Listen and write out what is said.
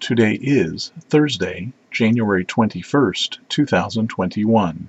Today is Thursday, January 21st, 2021.